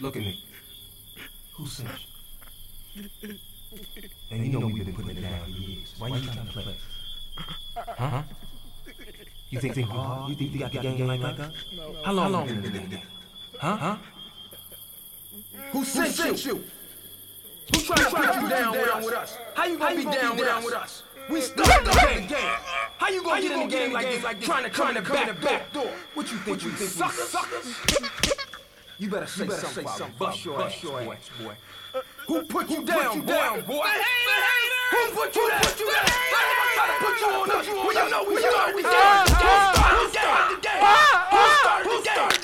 Look at me. Who sent you? And you know we've been putting it down for years. Why, are you trying to play? Huh? You think, think hard? You think you got the gang like that? No. How long? How long? Been like that? Huh? Huh? Who sent, Who sent you? you? Who tried to put you down, down with us? How you gonna, How you gonna be, down, be down with us? We stuck in the game. How you gonna How you get in the game, like this? Like this? Trying to trying to come back, back door? What you think? What you think? Suckers. suckers? You better say, you better something, say something. Bust your ass, boy. boy. boy. Uh, Who put you Who down, put you boy? down, boy? The hater. Who put you down? Put you down. I'm put you on us. We know. Who started the game? Who started the game? Who started the game?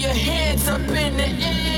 your hands up in the air.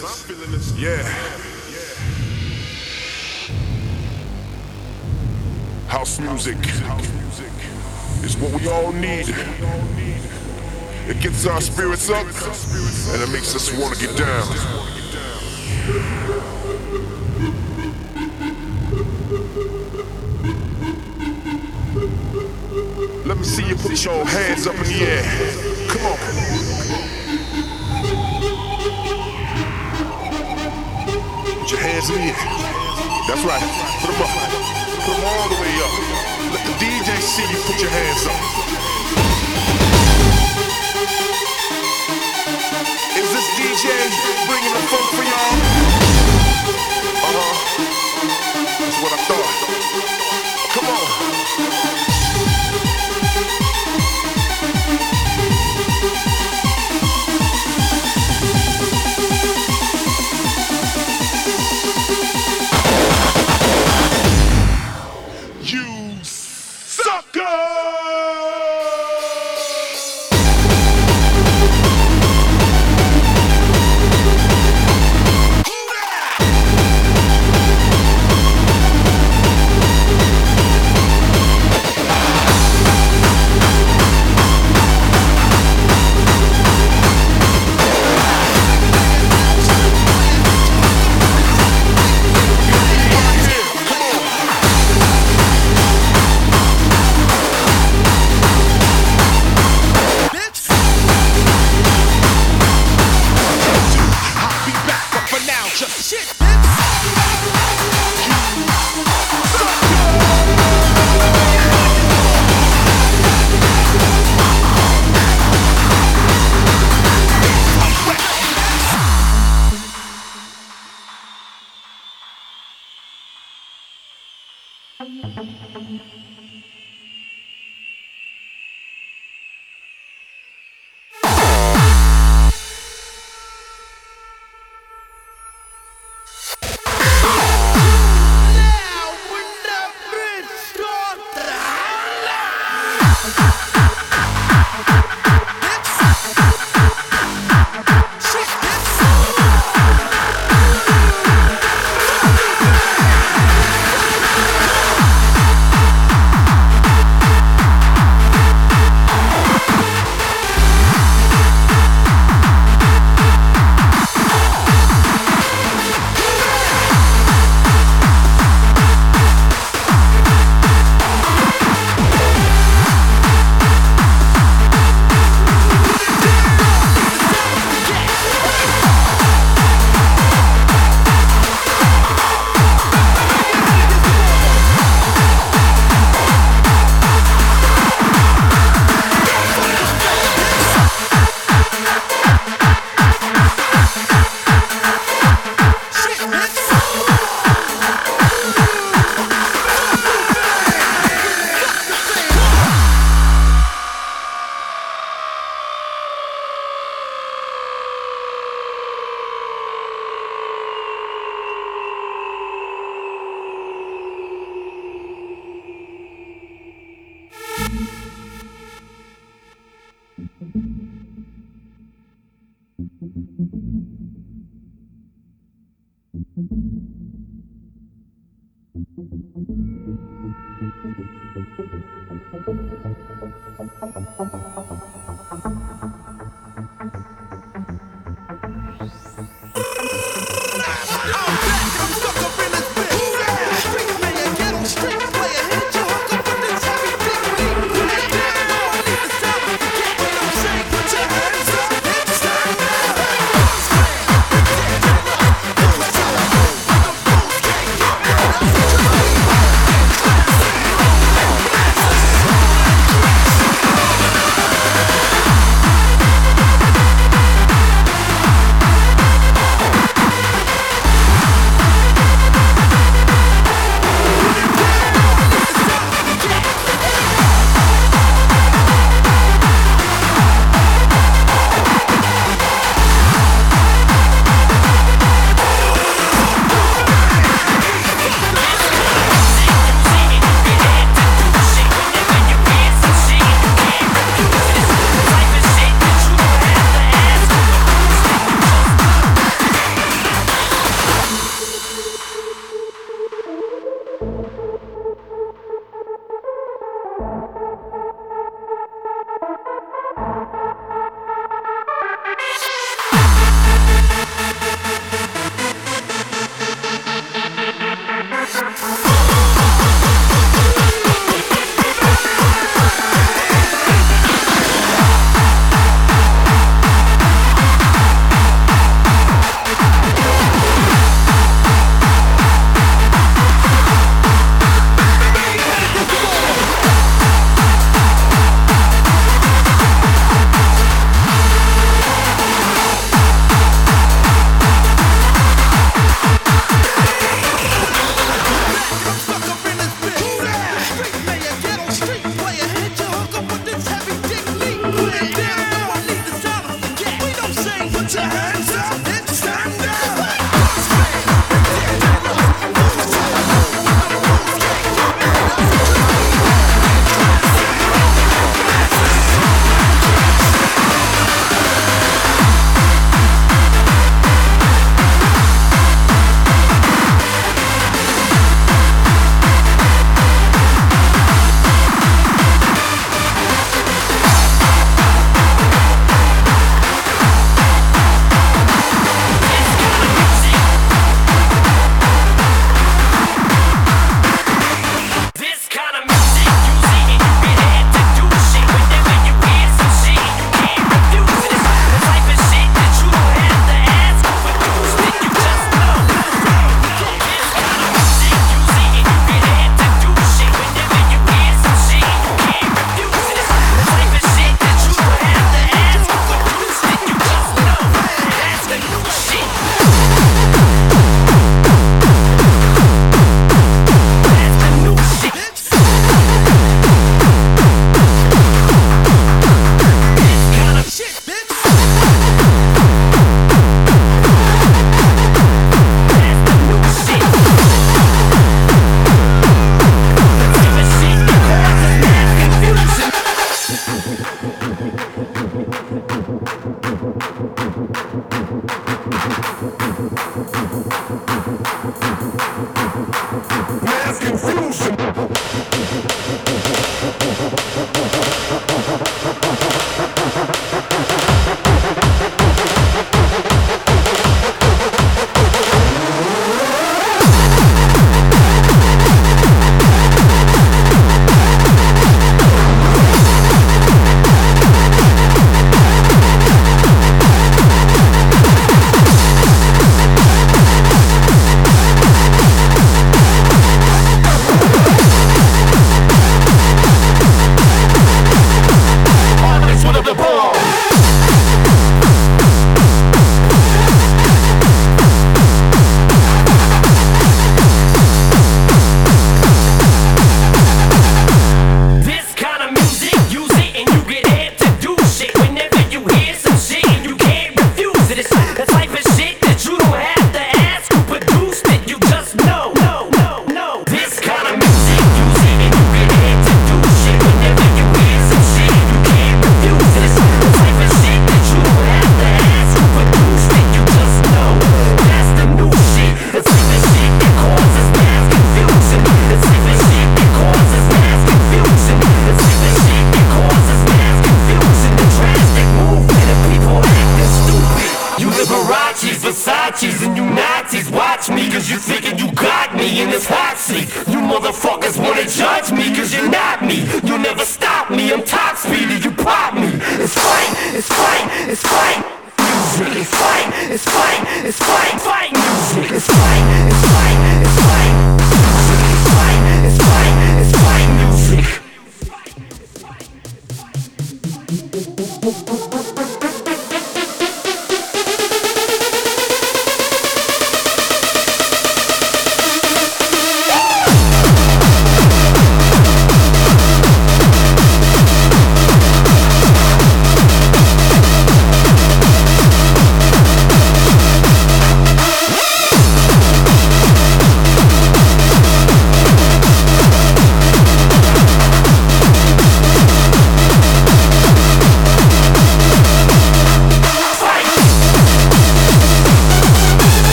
feeling Yeah. House music is what we all need. It gets our spirits up and it makes us want to get down. Let me see you put your hands up in the air. Come on. hands in. That's right. Put them up. Put them all the way up. Let the DJ see you put your hands up. Is this DJ bringing the funk for y'all? Uh huh. That's what I thought. Come on.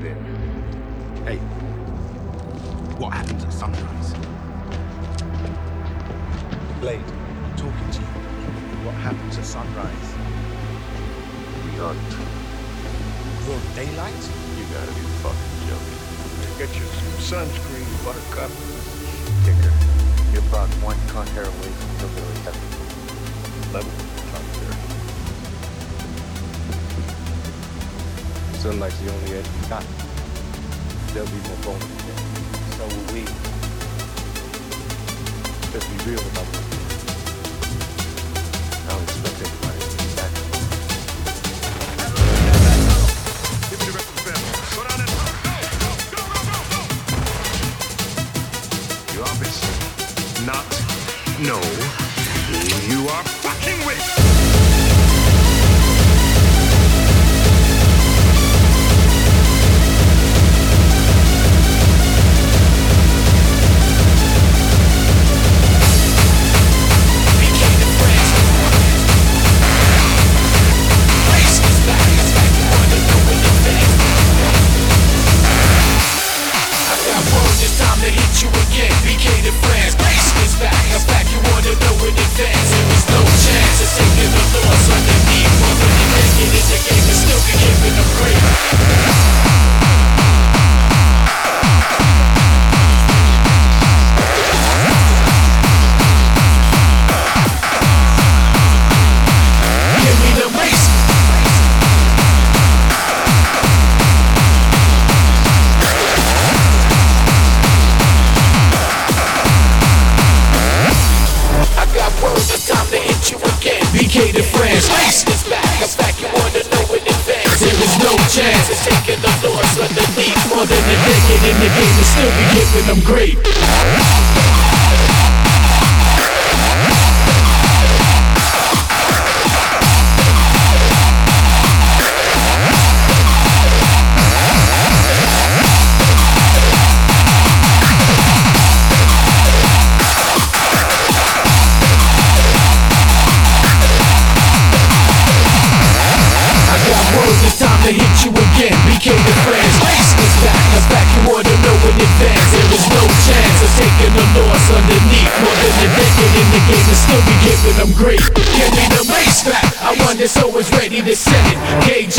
Ready Sunlight's the only edge we got. There'll be more then. So will we. Let's be real about this.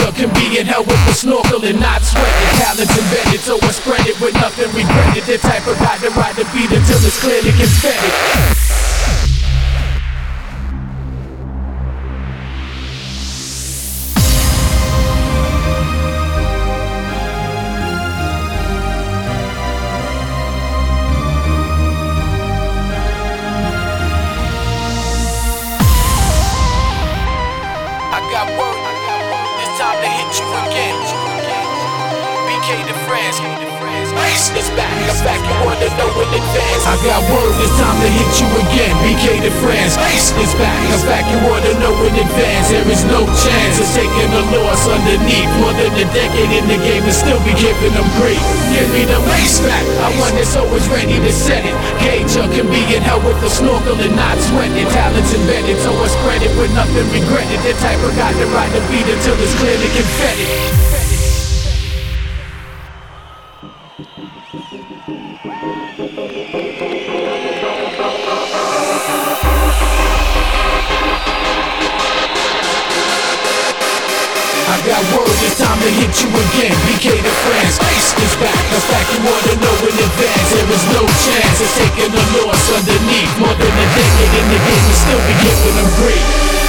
Up can be in hell with the snorkel and not sweating. Talents embedded, so I spread it with nothing regretted. The type of guy to ride the beat until it's clearly confetted. I Ice is back. A fact you wanna know in advance. There is no chance of taking the loss underneath. More than a decade in the game and still be giving them great. Give me the race back. I want this always ready to set it. Gauge up can be in hell with the snorkel and not sweating. Talents embedded, so I spread it with nothing regretted. The type of guy to ride the beat until it's clearly confetted. Hit you again. BK to France, Ice is back. A fact you wanna know in advance. There is no chance of taking the loss underneath. More than a decade in the game, and still be giving them great.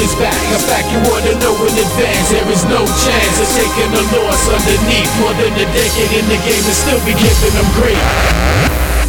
is back, a fact you wanna know in advance. There is no chance of taking a loss underneath. More than a decade in the game and still be giving them grief.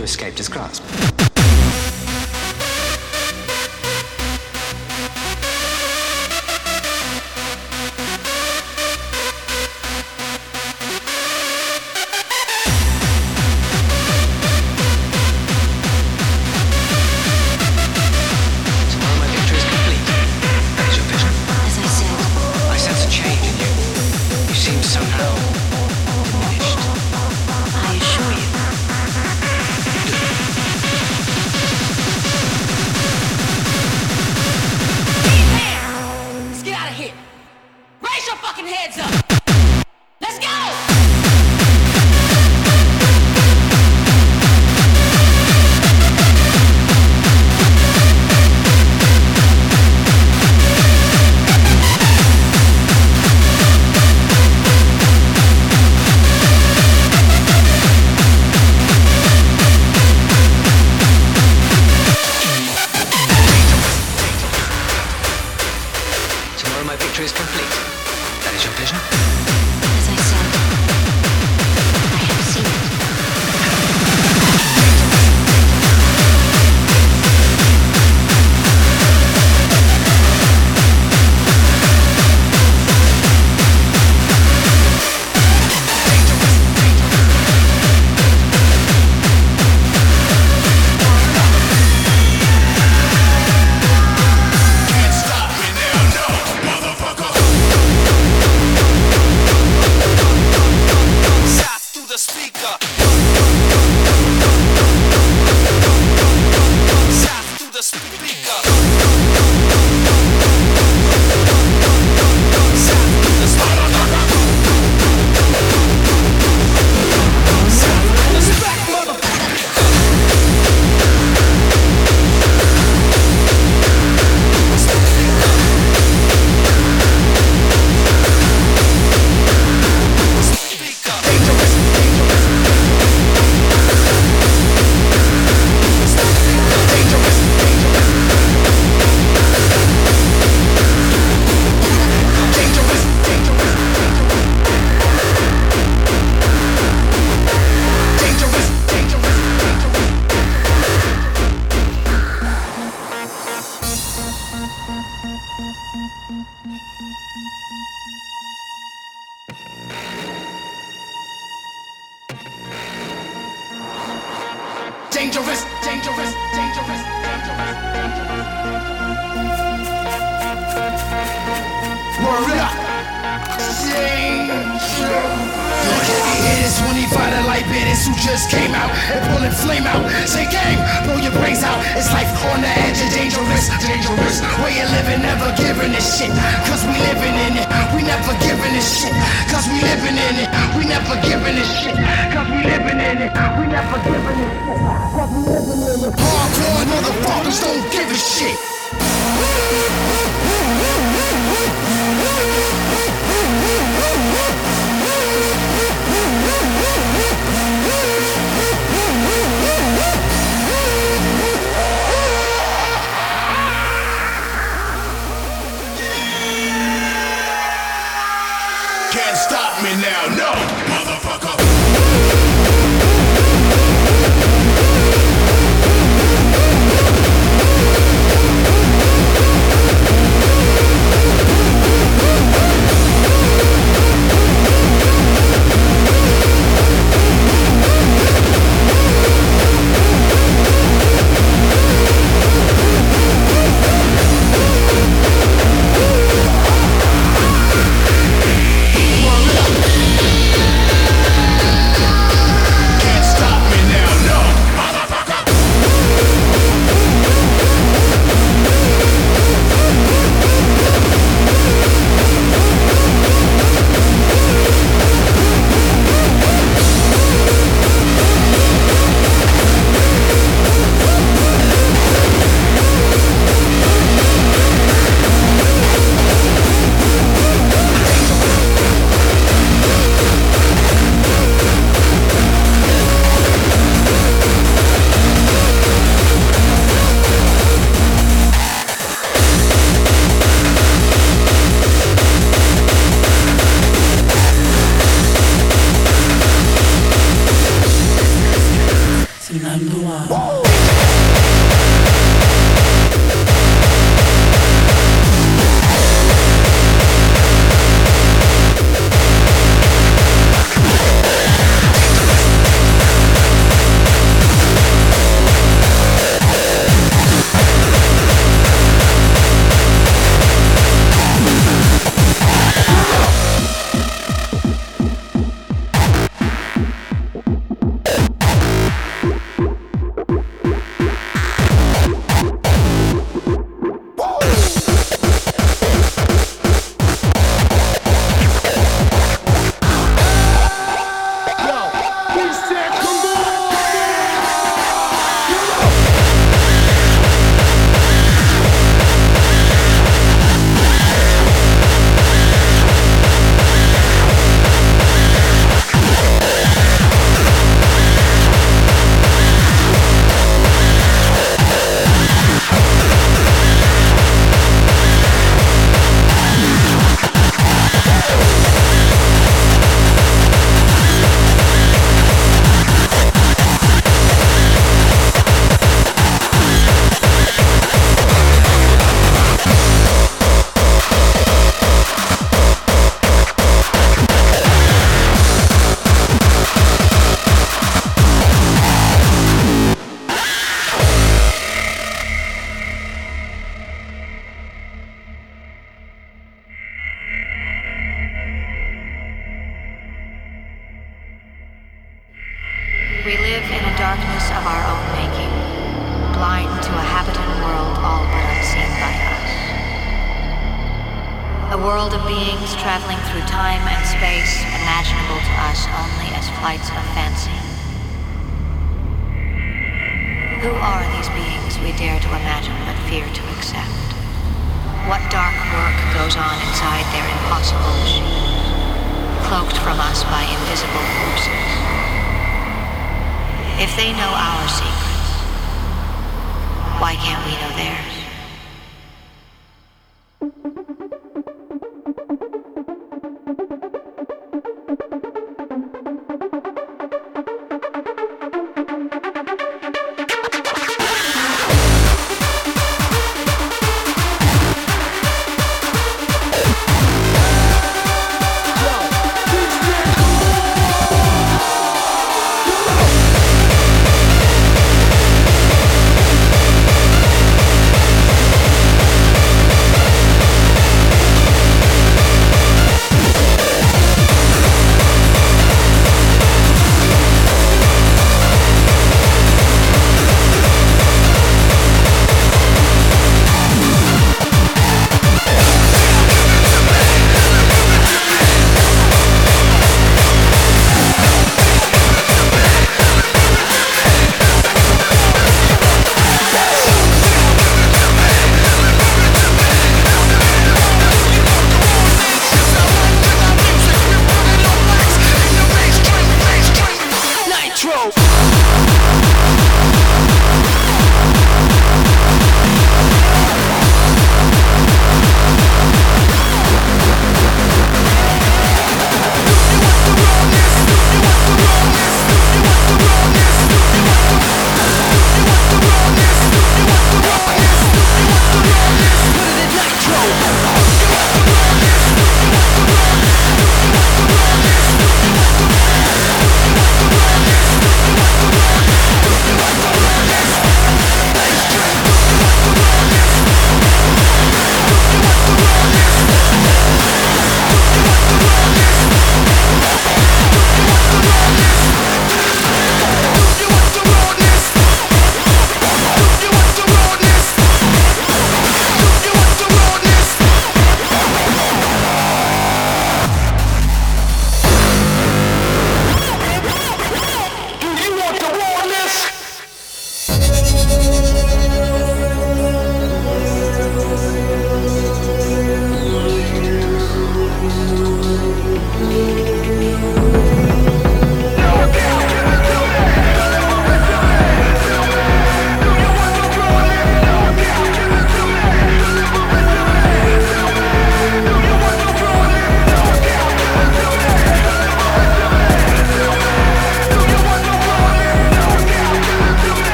to escape his grasp. Africa.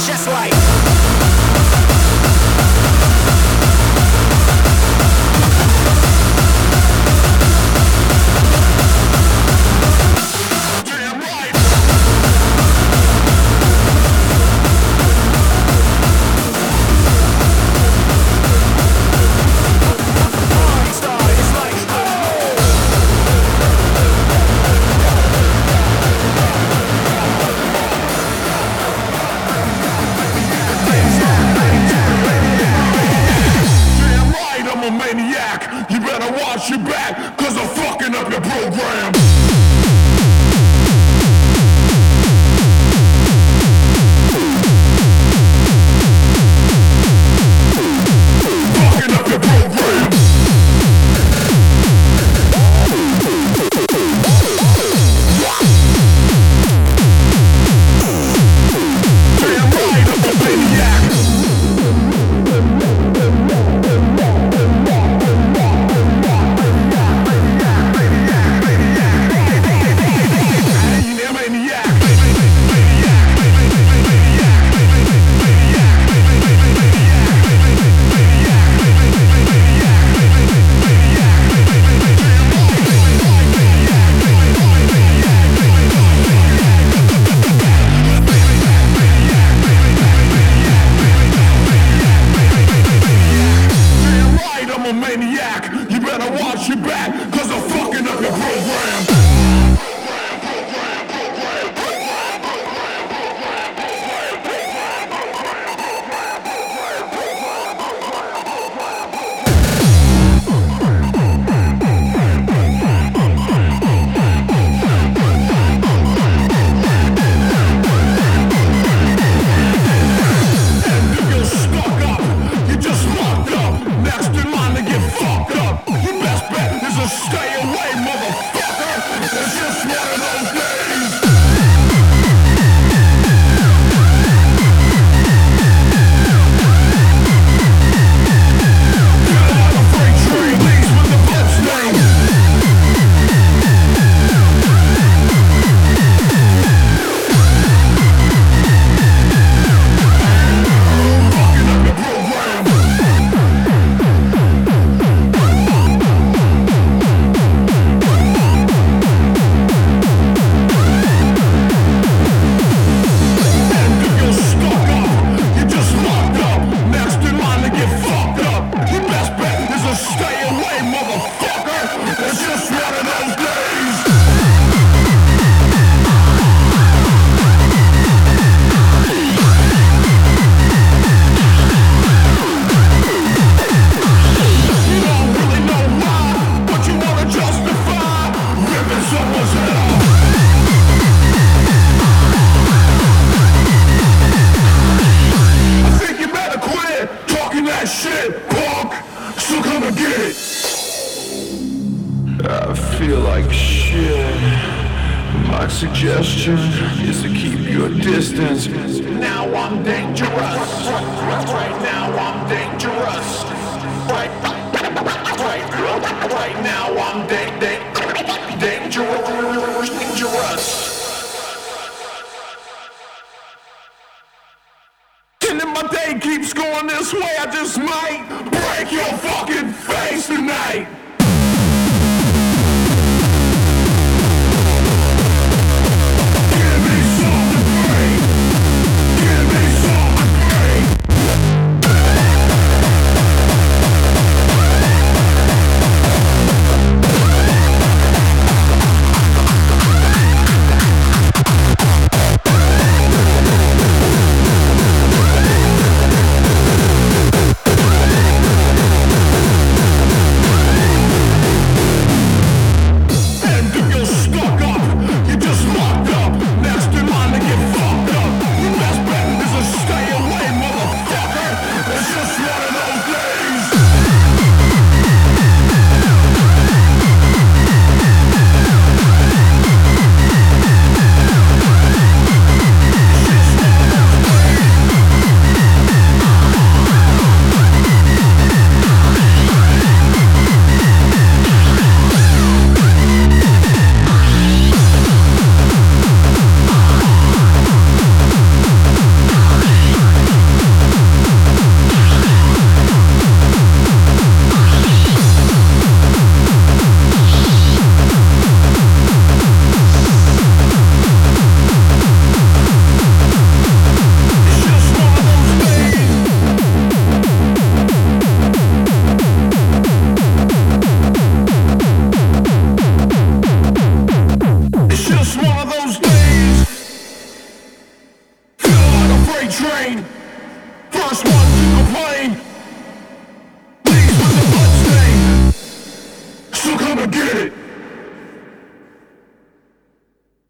Chest